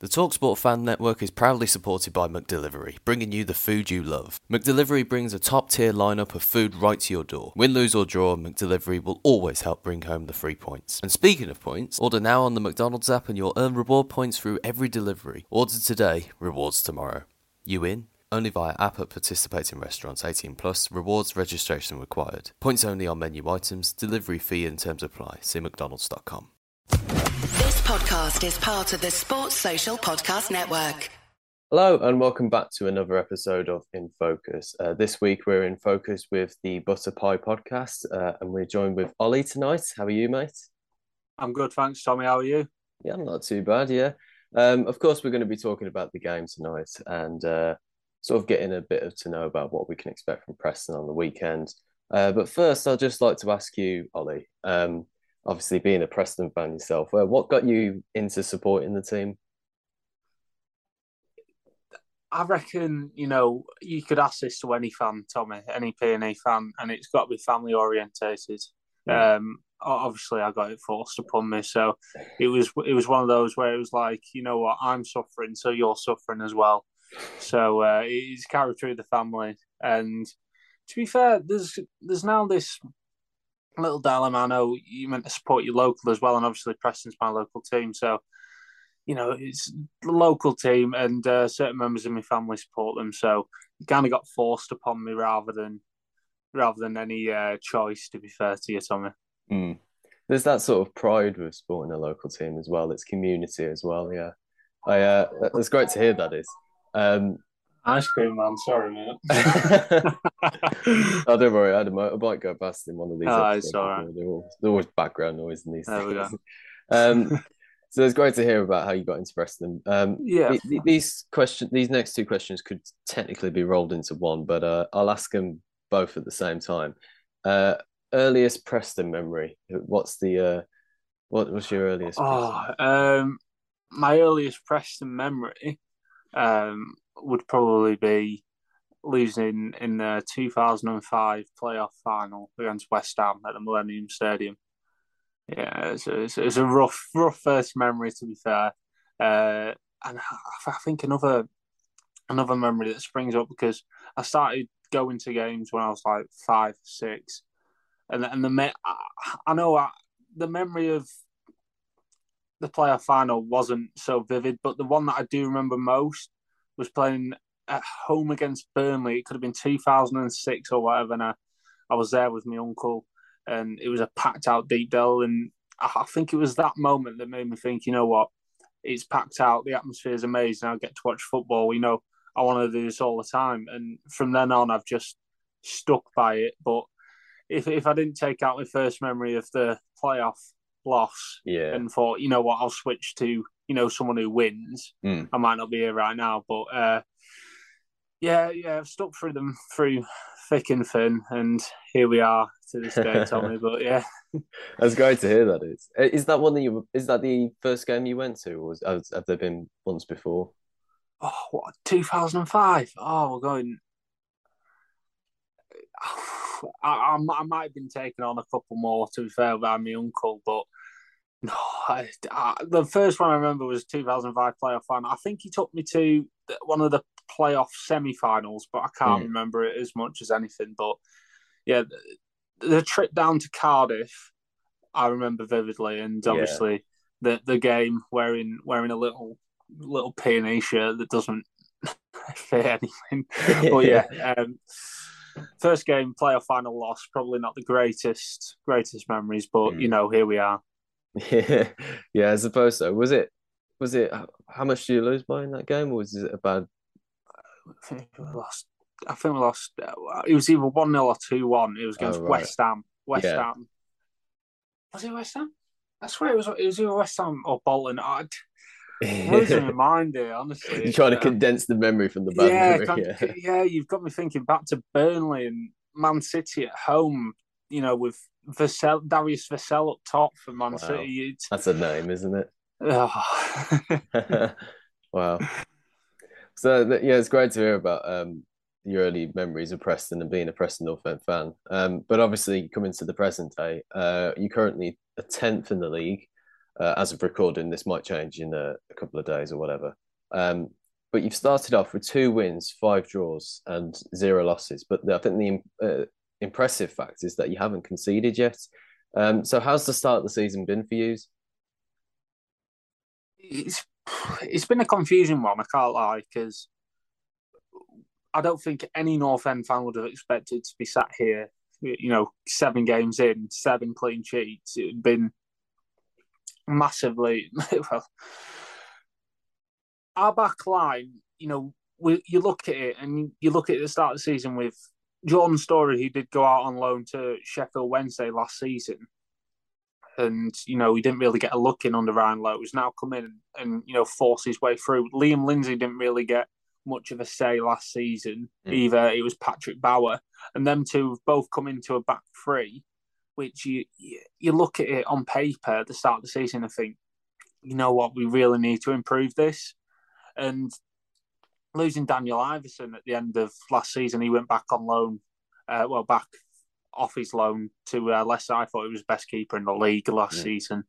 The Talksport Fan Network is proudly supported by McDelivery, bringing you the food you love. McDelivery brings a top tier lineup of food right to your door. Win, lose, or draw, McDelivery will always help bring home the free points. And speaking of points, order now on the McDonald's app and you'll earn reward points through every delivery. Order today, rewards tomorrow. You in? Only via app at participating restaurants 18 plus. Rewards registration required. Points only on menu items. Delivery fee and terms apply. See mcdonalds.com. This podcast is part of the Sports Social Podcast Network. Hello and welcome back to another episode of In Focus. Uh, this week we're in focus with the Butter Pie podcast, uh, and we're joined with Ollie tonight. How are you, mate? I'm good, thanks, Tommy. How are you? Yeah, I'm not too bad. Yeah, um, of course we're going to be talking about the game tonight and uh, sort of getting a bit of to know about what we can expect from Preston on the weekend. Uh, but first, I'd just like to ask you, Ollie. Um, obviously, being a Preston fan yourself, uh, what got you into supporting the team? I reckon you know you could ask this to any fan, Tommy, any PNE fan, and it's got to be family orientated. Mm. Um, obviously, I got it forced upon me, so it was it was one of those where it was like, you know what, I'm suffering, so you're suffering as well. So uh, it's carried through the family, and to be fair, there's there's now this little dilemma. I know you meant to support your local as well, and obviously Preston's my local team, so you know, it's the local team and uh, certain members of my family support them. So it kind of got forced upon me rather than rather than any uh, choice. To be fair to you, Tommy. Mm. There's that sort of pride with supporting a local team as well. It's community as well. Yeah, I. Uh, it's great to hear that is. Um, Ice cream man, sorry mate. oh, don't worry, I, had a motorbike go past in one of these. Oh, it's all right. There's always, always background noise in these there things. Um, so it's great to hear about how you got into Preston. Um, yeah. Th- these question, these next two questions could technically be rolled into one, but uh, I'll ask them both at the same time. Uh, earliest Preston memory. What's the uh, what was your earliest? Oh, um, my earliest Preston memory um, would probably be losing in the 2005 playoff final against West Ham at the Millennium Stadium. Yeah, it's, it's, it's, a rough, rough first memory to be fair, uh, and I, think another another memory that springs up because I started going to games when I was like five, six, and and the I know I, the memory of the playoff final wasn't so vivid, but the one that I do remember most was playing at home against Burnley. It could have been 2006 or whatever, and I, I was there with my uncle and it was a packed out deep Deepdale. And I think it was that moment that made me think, you know what, it's packed out, the atmosphere is amazing. I get to watch football. You know, I want to do this all the time. And from then on, I've just stuck by it. But if if I didn't take out my first memory of the playoff loss, yeah, and thought, you know what, I'll switch to you know someone who wins, mm. I might not be here right now. But uh, yeah, yeah, I've stuck through them through thick and thin, and here we are to this day, Tommy. but yeah, that's great to hear. That is. Uh, is that one that you? Is that the first game you went to, or was, have there been once before? Oh, what 2005? Oh, we're going. I, I, I, might have been taking on a couple more to be fair by my uncle, but no, I, I, the first one I remember was 2005 playoff final. I think he took me to one of the playoff semi-finals, but I can't mm. remember it as much as anything. But yeah, the trip down to Cardiff, I remember vividly, and obviously yeah. the the game wearing wearing a little little PNE shirt that doesn't fit anything. but yeah, um, first game playoff final loss, probably not the greatest greatest memories, but mm. you know here we are. Yeah, yeah, I suppose so. Was it was it how much did you lose by in that game, or was it a bad? I think we lost. I think we lost. uh, It was either one 0 or two one. It was against Oh, right. West Ham. West Yeah. Ham. Was it West Ham? I swear it was. It was either West Ham or Bolton. I, I'm losing my mind here, honestly. You're trying to condense the memory from the bad yeah, memory. Yeah. yeah, you've got me thinking back to Burnley and Man City at home. You know, with Vassell, Darius Vassell up top for Man Wow. City. It's, That's a name, isn't it? oh. wow. So yeah, it's great to hear about um, your early memories of Preston and being a Preston North End fan. Um, but obviously, coming to the present day, uh, you're currently a tenth in the league. Uh, as of recording, this might change in a, a couple of days or whatever. Um, but you've started off with two wins, five draws, and zero losses. But the, I think the uh, impressive fact is that you haven't conceded yet. Um, so how's the start of the season been for you? it's it's been a confusing one. I can't lie because I don't think any North End fan would have expected to be sat here. You know, seven games in, seven clean sheets. It'd been massively well. Our back line, you know, we, you look at it and you look at the start of the season with Jordan Storey, who did go out on loan to Sheffield Wednesday last season and you know he didn't really get a look in under Ryan Lowe. He's now come in and you know force his way through. Liam Lindsay didn't really get much of a say last season Mm. either. It was Patrick Bauer, and them two have both come into a back three, which you you- you look at it on paper at the start of the season and think, you know what, we really need to improve this, and. Losing Daniel Iversen at the end of last season, he went back on loan. Uh, well, back off his loan to uh, Leicester. I thought he was best keeper in the league last Yeah. season.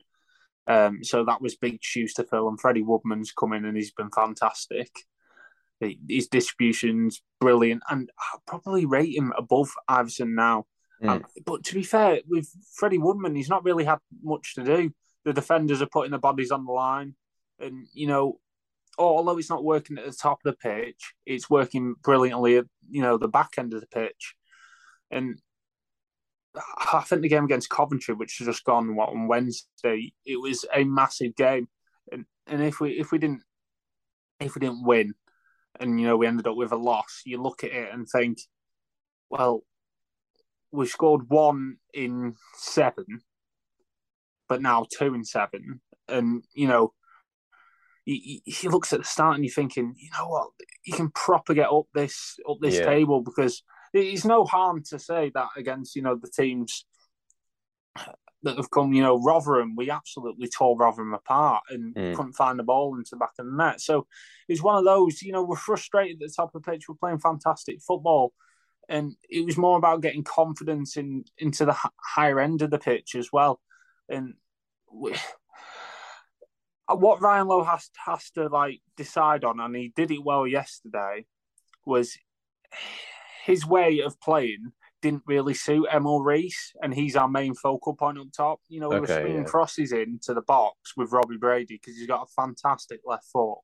Um, so that was big shoes to fill. And Freddie Woodman's come in and he's been fantastic. He- His distribution's brilliant, and I probably rate him above Iversen now. Mm. Um, but to be fair, with Freddie Woodman, he's not really had much to do. The defenders are putting the bodies on the line, and you know, although it's not working at the top of the pitch, it's working brilliantly at you know the back end of the pitch. And I think the game against Coventry, which has just gone what, on Wednesday, it was a massive game. And and if we if we didn't if we didn't win, and you know we ended up with a loss, you look at it and think, well, we scored one in seven, but now two in seven, and you know. He, he looks at the start and you're thinking, you know what, you can proper get up this up this Yeah. table because it's no harm to say that against you know the teams that have come. You know, Rotherham, we absolutely tore Rotherham apart and Mm. couldn't find the ball into the back of the net. So it's one of those. You know, we're frustrated at the top of the pitch. We're playing fantastic football, and it was more about getting confidence in into the higher end of the pitch as well. And we, Uh, what Ryan Lowe has has to like decide on, and he did it well yesterday, was his way of playing didn't really suit Emil Riis, and he's our main focal point up top. You know, we we're Okay, swinging yeah. crosses into the box with Robbie Brady because he's got a fantastic left foot,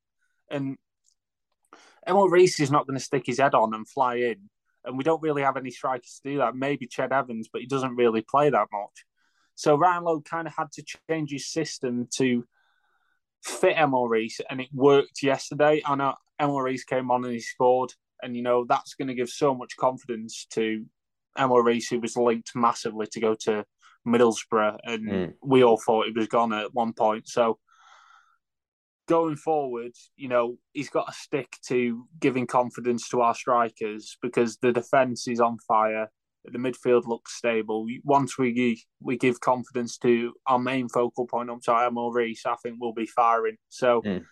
and Emil Riis is not going to stick his head on and fly in, and we don't really have any strikers to do that. Maybe Ched Evans, but he doesn't really play that much. So Ryan Lowe kind of had to change his system to fit Emil Riis, and it worked yesterday. I know Emil Riis came on and he scored, and you know that's going to give so much confidence to Emil Riis, who was linked massively to go to Middlesbrough, and Mm. we all thought he was gone at one point. So going forward, you know, he's got to stick to giving confidence to our strikers because the defence is on fire. The midfield looks stable. Once we we give confidence to our main focal point up to Emil Riis, I think we'll be firing. So, Mm.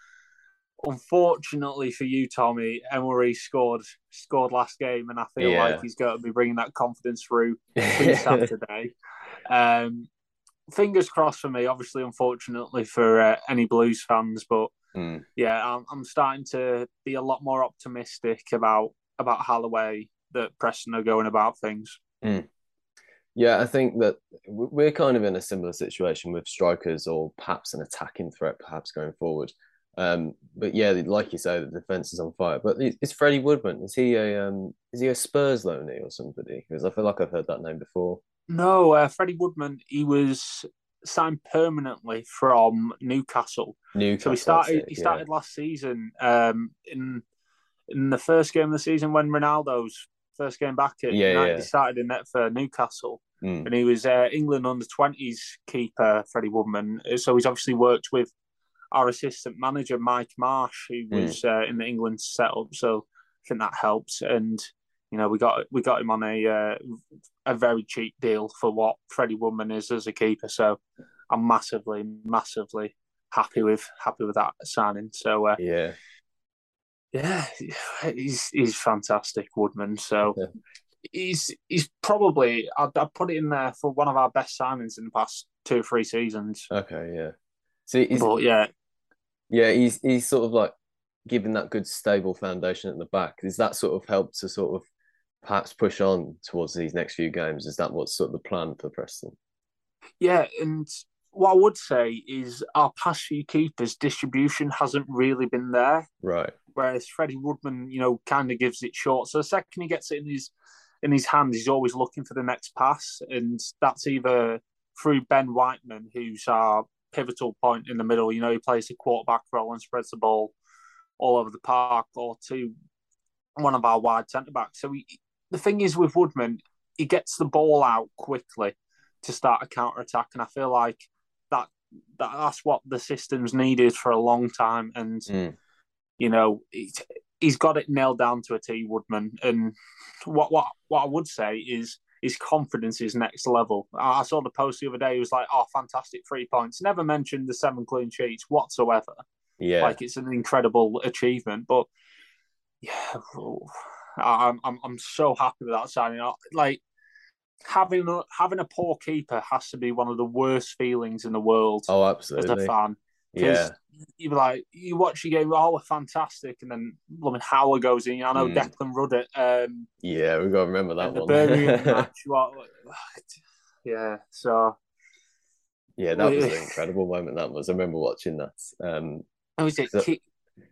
unfortunately for you, Tommy, Emil Riis scored scored last game, and I feel Yeah. like he's going to be bringing that confidence through through Saturday. Um, fingers crossed for me. Obviously, unfortunately for uh, any Blues fans, but Mm. yeah, I'm, I'm starting to be a lot more optimistic about about Holloway that Preston are going about things. Yeah, I think that we're kind of in a similar situation with strikers or perhaps an attacking threat, perhaps going forward. Um, but yeah, like you say, the defense is on fire. But is is Freddie Woodman? Is he a um, is he a Spurs loanee or somebody? Because I feel like I've heard that name before. No, uh, Freddie Woodman, he was signed permanently from Newcastle. Newcastle. So he started. it, He started last season um, in in the first game of the season when Ronaldo's first game back at Yeah, United. yeah. He started in net for Newcastle, Mm. and he was uh, England under twenties keeper Freddie Woodman. So he's obviously worked with our assistant manager Mike Marsh, who Mm. was uh, in the England setup. So I think that helps, and you know we got we got him on a uh, a very cheap deal for what Freddie Woodman is as a keeper. So I'm massively, massively happy with happy with that signing. So uh, Yeah. Yeah, he's he's fantastic, Woodman. So Yeah. he's he's probably I'd, I'd put it in there for one of our best signings in the past two or three seasons. Okay. Yeah. So he's, But yeah, yeah, he's he's sort of like giving that good stable foundation at the back. Is that sort of helped to sort of perhaps push on towards these next few games? Is that what's sort of the plan for Preston? yeah, and what I would say is our past few keepers distribution hasn't really been there. Right. Whereas Freddie Woodman, you know, kind of gives it short. So the second he gets it in his in his hands, he's always looking for the next pass, and that's either through Ben Whiteman, who's our pivotal point in the middle. You know, he plays the quarterback role and spreads the ball all over the park, or to one of our wide centre backs. So he, the thing is with Woodman, he gets the ball out quickly to start a counter attack, and I feel like that, that that's what the system's needed for a long time, and Mm. you know, he's, he's got it nailed down to a T, Woodman. And what what what I would say is his confidence is next level. I saw the post the other day. He was like, "Oh, fantastic three points." Never mentioned the seven clean sheets whatsoever. Yeah. Like it's an incredible achievement. But yeah, I'm I'm I'm so happy with that signing. Like having a, having a poor keeper has to be one of the worst feelings in the world oh, absolutely. as a fan. Yeah. you like, you watch your game, oh, we're fantastic, and then Blooming Howard goes in. I know Mm. Declan Ruddett, um, Yeah. We've got to remember that and the one. Birmingham match. What, yeah, so yeah, that was an incredible moment. That was. I remember watching that. Um, who is it? So- Keith,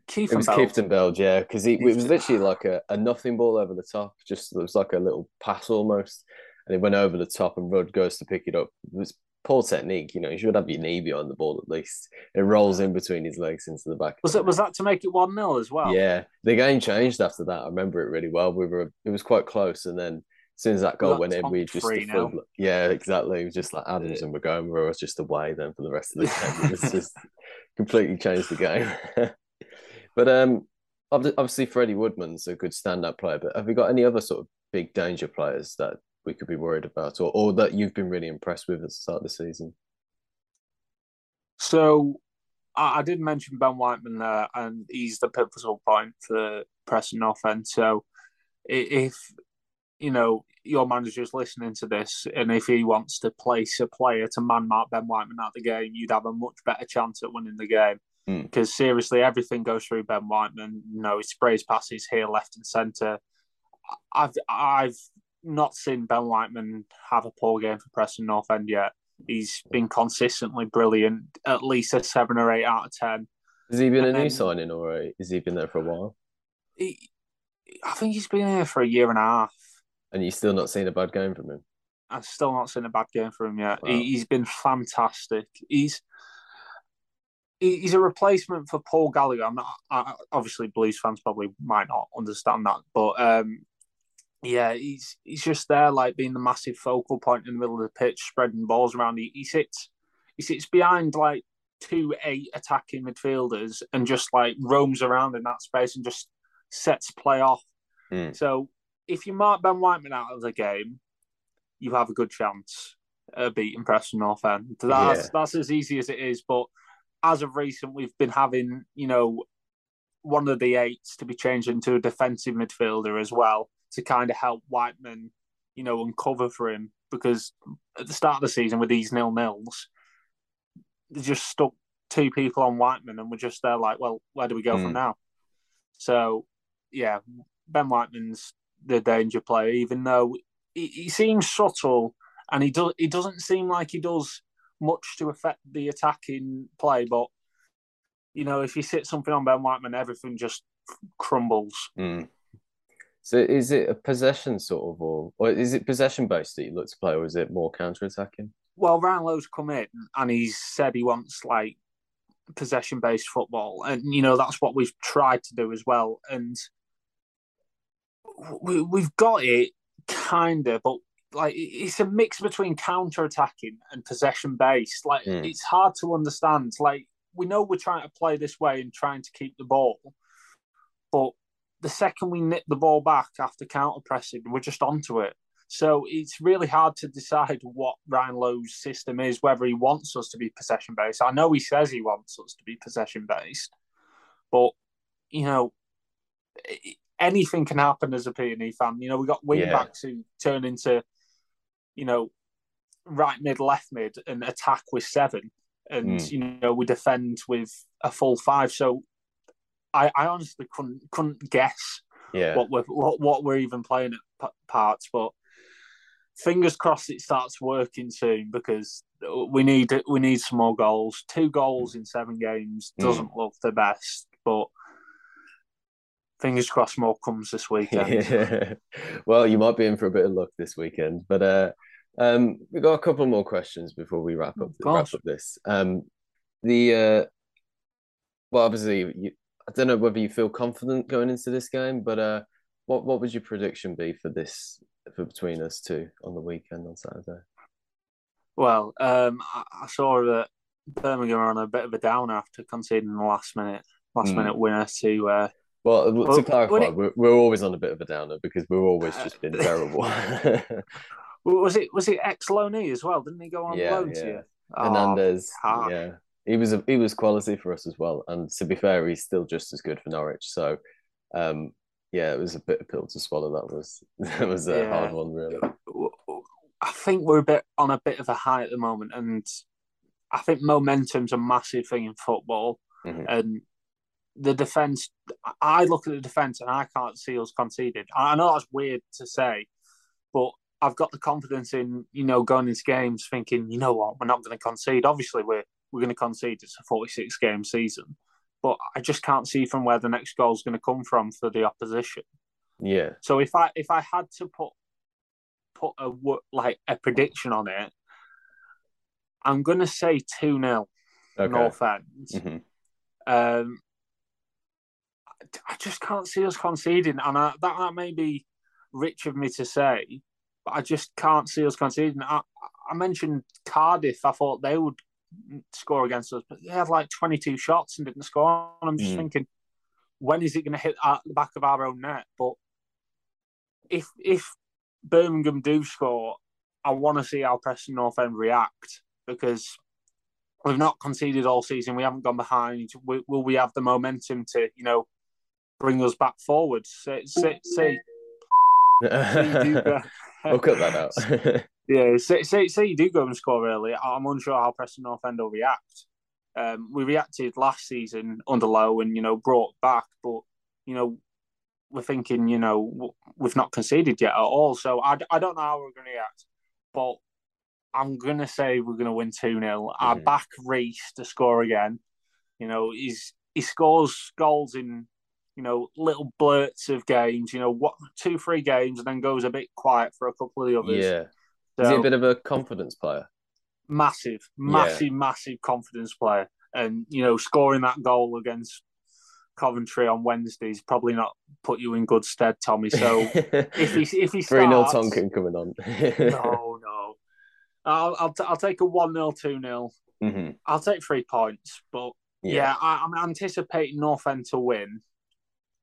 Keith It was. Clifton Bell, yeah, because it was literally like a, a nothing ball over the top. Just it was like a little pass almost, and it went over the top, and Rudd goes to pick it up. It was poor technique, you know. You should have your knee behind the ball at least. It rolls in between his legs into the back. Was it? Was that to make it one 0 as well? Yeah, the game changed after that. I remember it really well. We were it was quite close, and then as soon as that goal went in, we just full- yeah, exactly. It was just like Adams and Maghoma was just away then for the rest of the game. It was just completely changed the game. but um, obviously Freddie Woodman's a good stand-up player. But have we got any other sort of big danger players that we could be worried about, or or that you've been really impressed with at the start of the season? So I, I did mention Ben Whiteman there, and he's the pivotal point for Preston End. So if you know your manager's listening to this, and if he wants to place a player to man mark Ben Whiteman out the game, you'd have a much better chance at winning the game. Mm. Because seriously, everything goes through Ben Whiteman. You know, he sprays passes here, left, and centre. I've I've not seen Ben Whiteman have a poor game for Preston North End yet. He's been consistently brilliant, at least a seven or eight out of ten. Has he been a new then- signing, or has he been there for a while? He, I think he's been here for a year and a half. And you've still not seen a bad game from him? I've still not seen a bad game for him yet. Wow. He, he's been fantastic. He's he- he's a replacement for Paul Gallagher. I'm not, I, obviously, Blues fans probably might not understand that, but um, yeah, he's he's just there, like being the massive focal point in the middle of the pitch, spreading balls around. He, he sits he sits behind like two eight attacking midfielders and just like roams around in that space and just sets play off. Mm. So if you mark Ben Whiteman out of the game, you have a good chance of beating Preston North End. That's Yeah. that's as easy as it is. But as of recent, we've been having you know one of the eights to be changed into a defensive midfielder as well to kind of help Whiteman, you know, uncover for him because at the start of the season with these nil nils, they just stuck two people on Whiteman and we're just there like, well, where do we go Mm. from now? So yeah, Ben Whiteman's the danger player, even though he, he seems subtle and he does he doesn't seem like he does much to affect the attacking play, but you know, if you sit something on Ben Whiteman, everything just crumbles. Mm. So is it a possession sort of, or, or is it possession based that you look to play, or is it more counter attacking? well, Ryan Lowe's come in and he's said he wants like possession based football, and you know that's what we've tried to do as well, and we, we've got it kind of, but like it's a mix between counter attacking and possession based. Like Mm. it's hard to understand. Like we know we're trying to play this way and trying to keep the ball, but the second we nip the ball back after counter pressing, we're just onto it. So it's really hard to decide what Ryan Lowe's system is, whether he wants us to be possession based. I know he says he wants us to be possession based, but you know, anything can happen as a PNE fan. You know, we got wing Yeah. backs who turn into, you know, right mid, left mid, and attack with seven, and Mm. you know we defend with a full five. So I, I honestly couldn't couldn't guess Yeah. what we're what, what we're even playing at p- parts, but fingers crossed it starts working soon because we need we need some more goals. Two goals in seven games Mm. doesn't look the best, but fingers crossed more comes this weekend. Yeah. well, you might be in for a bit of luck this weekend, but uh, um, we got a couple more questions before we wrap up wrap up this. Um, the uh, well, obviously, you, I don't know whether you feel confident going into this game, but uh, what what would your prediction be for this for between us two on the weekend on Saturday? Well, um, I, saw that Birmingham are on a bit of a downer after conceding the last minute last Mm. minute winner to uh, Well, Well, to clarify, it- we're, we're always on a bit of a downer because we're always just been Uh, terrible. was it was it ex Loney as well? Didn't he go on Yeah, loan to yeah. you? Oh, Hernandez, harsh. yeah, he was a, he was quality for us as well. And to be fair, he's still just as good for Norwich. So, um, yeah, it was a bit of pill to swallow. That was that was a Yeah. hard one, really. I think we're a bit on a bit of a high at the moment, and I think momentum's a massive thing in football. Mhm. And the defense, I look at the defense and I can't see us conceded. I know that's weird to say, but I've got the confidence in you know going into games thinking, you know what, we're not going to concede. Obviously, we're we're going to concede. It's a forty-six game season, but I just can't see from where the next goal is going to come from for the opposition. Yeah, So if I if I had to put put a like a prediction on it, I'm gonna say two 0 okay. North End. Mhm. Um, I just can't see us conceding, and I, that that may be rich of me to say, but I just can't see us conceding. I, I mentioned Cardiff. I thought they would score against us, but they had like 22 shots and didn't score. And I'm just Mm. thinking, when is it going to hit at the back of our own net? But if if Birmingham do score, I want to see how Preston North End react because we've not conceded all season. We haven't gone behind. Will, will we have the momentum to, you know, bring us back forward? You do go, we'll cut that out. yeah, say, say, say you do go and score early. I'm unsure how Preston North End will react. Um, we reacted last season under Lowe and, you know, brought back, but, you know, we're thinking, you know, we've not conceded yet at all. So I, I don't know how we're going to react, but I'm going to say we're going to win 2 0. I Mhm. back Riis to score again. You know, he's he scores goals in, you know, little blurts of games, you know, what two, three games, and then goes a bit quiet for a couple of the others. yeah, is he a bit of a confidence player? massive, massive, massive confidence player. And you know, scoring that goal against Coventry on Wednesday's probably not put you in good stead, Tommy. So if he if he three 0 Tonkin coming on. no, no, I'll I'll, t- I'll take a one 0 two 0 Mhm. I'll take three points, but yeah, I, I'm anticipating North End to win,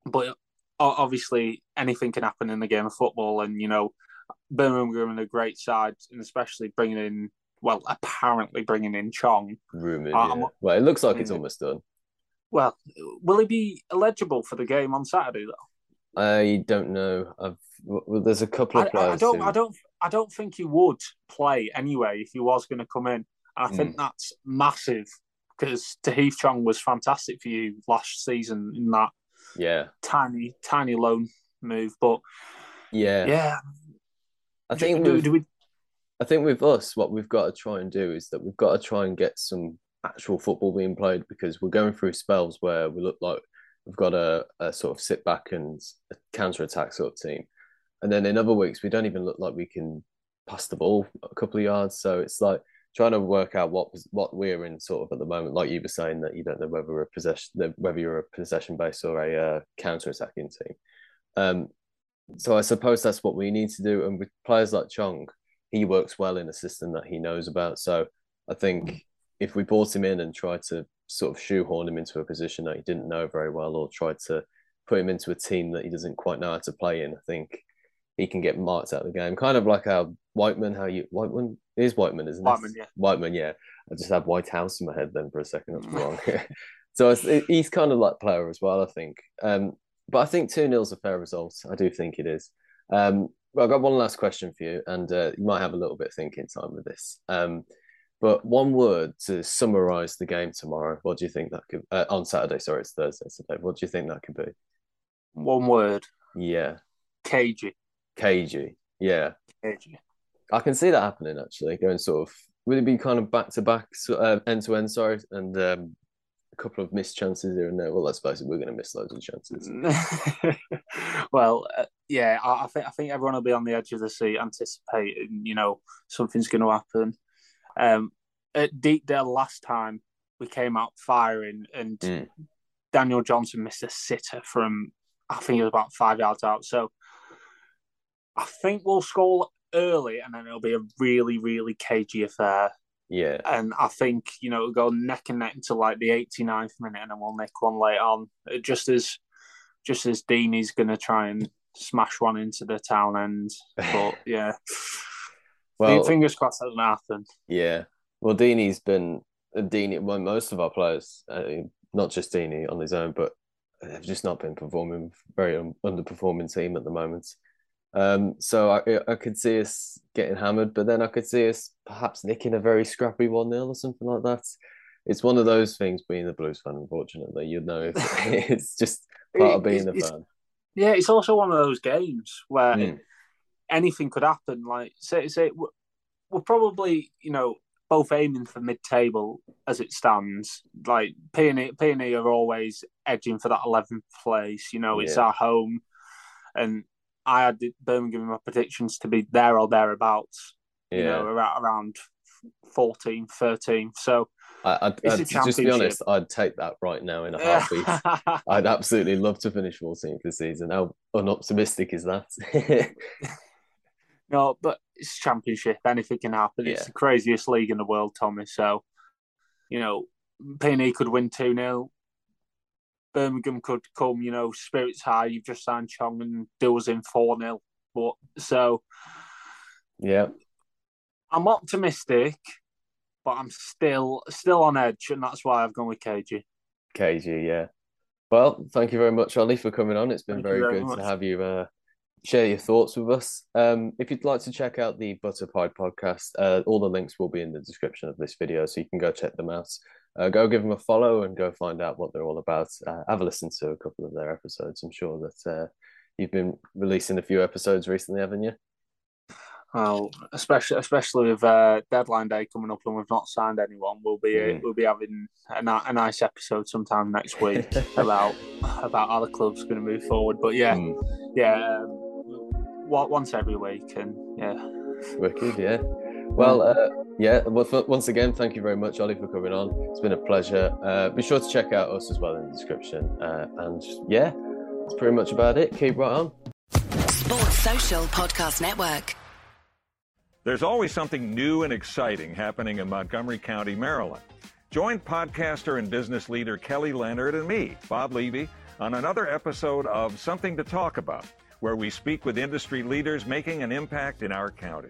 but obviously anything can happen in the game of football, and you know, Birmingham are in a great side, and especially bringing in, well, apparently bringing in Chong. Rumored. I'm- yeah. Well, it looks like it's Mm. almost done. Well, will he be eligible for the game on Saturday though? I don't know. I've well, there's a couple of I- players. I don't, who- I don't, I don't think he would play anyway if he was going to come in. And I Hmm. think that's massive because Tahith Chong was fantastic for you last season in that Yeah, tiny, tiny loan move. But yeah. yeah, I think do, with, do we? I think with us, what we've got to try and do is that we've got to try and get some actual football being played because we're going through spells where we look like we've got a, a sort of sit back and a counter attack sort of team, and then in other weeks we don't even look like we can pass the ball a couple of yards. So it's like trying to work out what what we're in sort of at the moment. Like you were saying that you don't know whether we're a possession whether you're a possession based or a uh, counter attacking team. Um, so I suppose that's what we need to do. And with players like Chong, he works well in a system that he knows about. So I think if we brought him in and tried to sort of shoehorn him into a position that he didn't know very well, or tried to put him into a team that he doesn't quite know how to play in, I think he can get marked out of the game. Kind of like how Whiteman, how you Whiteman is Whiteman, isn't Whiteman, it? yeah. Whiteman, yeah. I just had White House in my head then for a second. That's wrong. so he's kind of like player as well, I think. Um, but I think 2 0 is a fair result. I do think it is. Um, well, I've got one last question for you, and uh, you might have a little bit of thinking time with this. Um, but one word to summarize the game tomorrow. What do you think that could uh, on Saturday? Sorry, it's Thursday today. What do you think that could be? One word. Yeah, Cagey. cagey. Yeah, Cagey. I can see that happening actually. Going sort of would it be kind of back to back, end to end? Sorry, and um, couple of missed chances here and there. Well, let's face it, we're going to miss loads of chances. well, uh, yeah, I, I, think I think everyone will be on the edge of the seat, anticipating you know something's going to happen. Um, at Deepdale last time, we came out firing, and Mm. Daniel Johnson missed a sitter from I think it was about five yards out. So I think we'll score early, and then it'll be a really really cagey affair. Yeah, And I think you know it'll go neck and neck until like the 89th minute, and then we'll nick one late on, Uh, just as just as Deeney's going to try and smash one into the town end. But yeah, well, fingers crossed that doesn't happen. yeah. Well, Deeney's been Deeney. Well, most of our players, uh, not just Deeney on his own, but have just not been performing. Very un- underperforming team at the moment. Um, so I I could see us getting hammered, but then I could see us perhaps nicking a very scrappy one 0 or something like that. It's one of those things being a Blues fan. Unfortunately, you know, it's, it's just part of being a fan. Yeah, it's also one of those games where Mm. anything could happen. Like say say we're- probably you know both aiming for mid-table as it stands. Like PNE, PNE are always edging for that eleventh place. You know, it's Yeah. our home, and I had Birmingham in my predictions to be there or thereabouts. You know, around around 14th, 13th. So I, a I'd, just to be honest, I'd take that right now in a heartbeat. I'd absolutely love to finish 14th this season. How unoptimistic is that? no, but it's championship. Anything can happen. It's the craziest league in the world, Tommy. So, you know, PNE could win 2 0. Birmingham could come, you know, spirits high. You've just signed Chong and do us in 4 0. But so yeah, I'm optimistic, but I'm still still on edge, and that's why I've gone with KG. KG, yeah. Well, thank you very much, Ollie, for coming on. It's been Thank very very good much. to have you uh, share your thoughts with us. Um, if you'd like to check out the Butter Pie podcast, uh, all the links will be in the description of this video, so you can go check them out. Uh, go give them a follow and go find out what they're all about. Uh, have a listen to a couple of their episodes. I'm sure that uh, you've been releasing a few episodes recently, haven't you? Oh, especially especially with uh, deadline day coming up, and we've not signed anyone. We'll be Mm. we'll be having a, a nice episode sometime next week about about how the club's going to move forward. But yeah, Mm, yeah, um, once every week, and yeah, wicked, yeah. Well, uh, yeah. Once again, thank you very much, Ollie, for coming on. It's been a pleasure. Uh, be sure to check out us as well in the description. Uh, and yeah, that's pretty much about it. Keep right on. Sports Social Podcast Network. There's always something new and exciting happening in Montgomery County, Maryland. Join podcaster and business leader Kelly Leonard and me, Bob Levy, on another episode of Something to Talk About, where we speak with industry leaders making an impact in our county.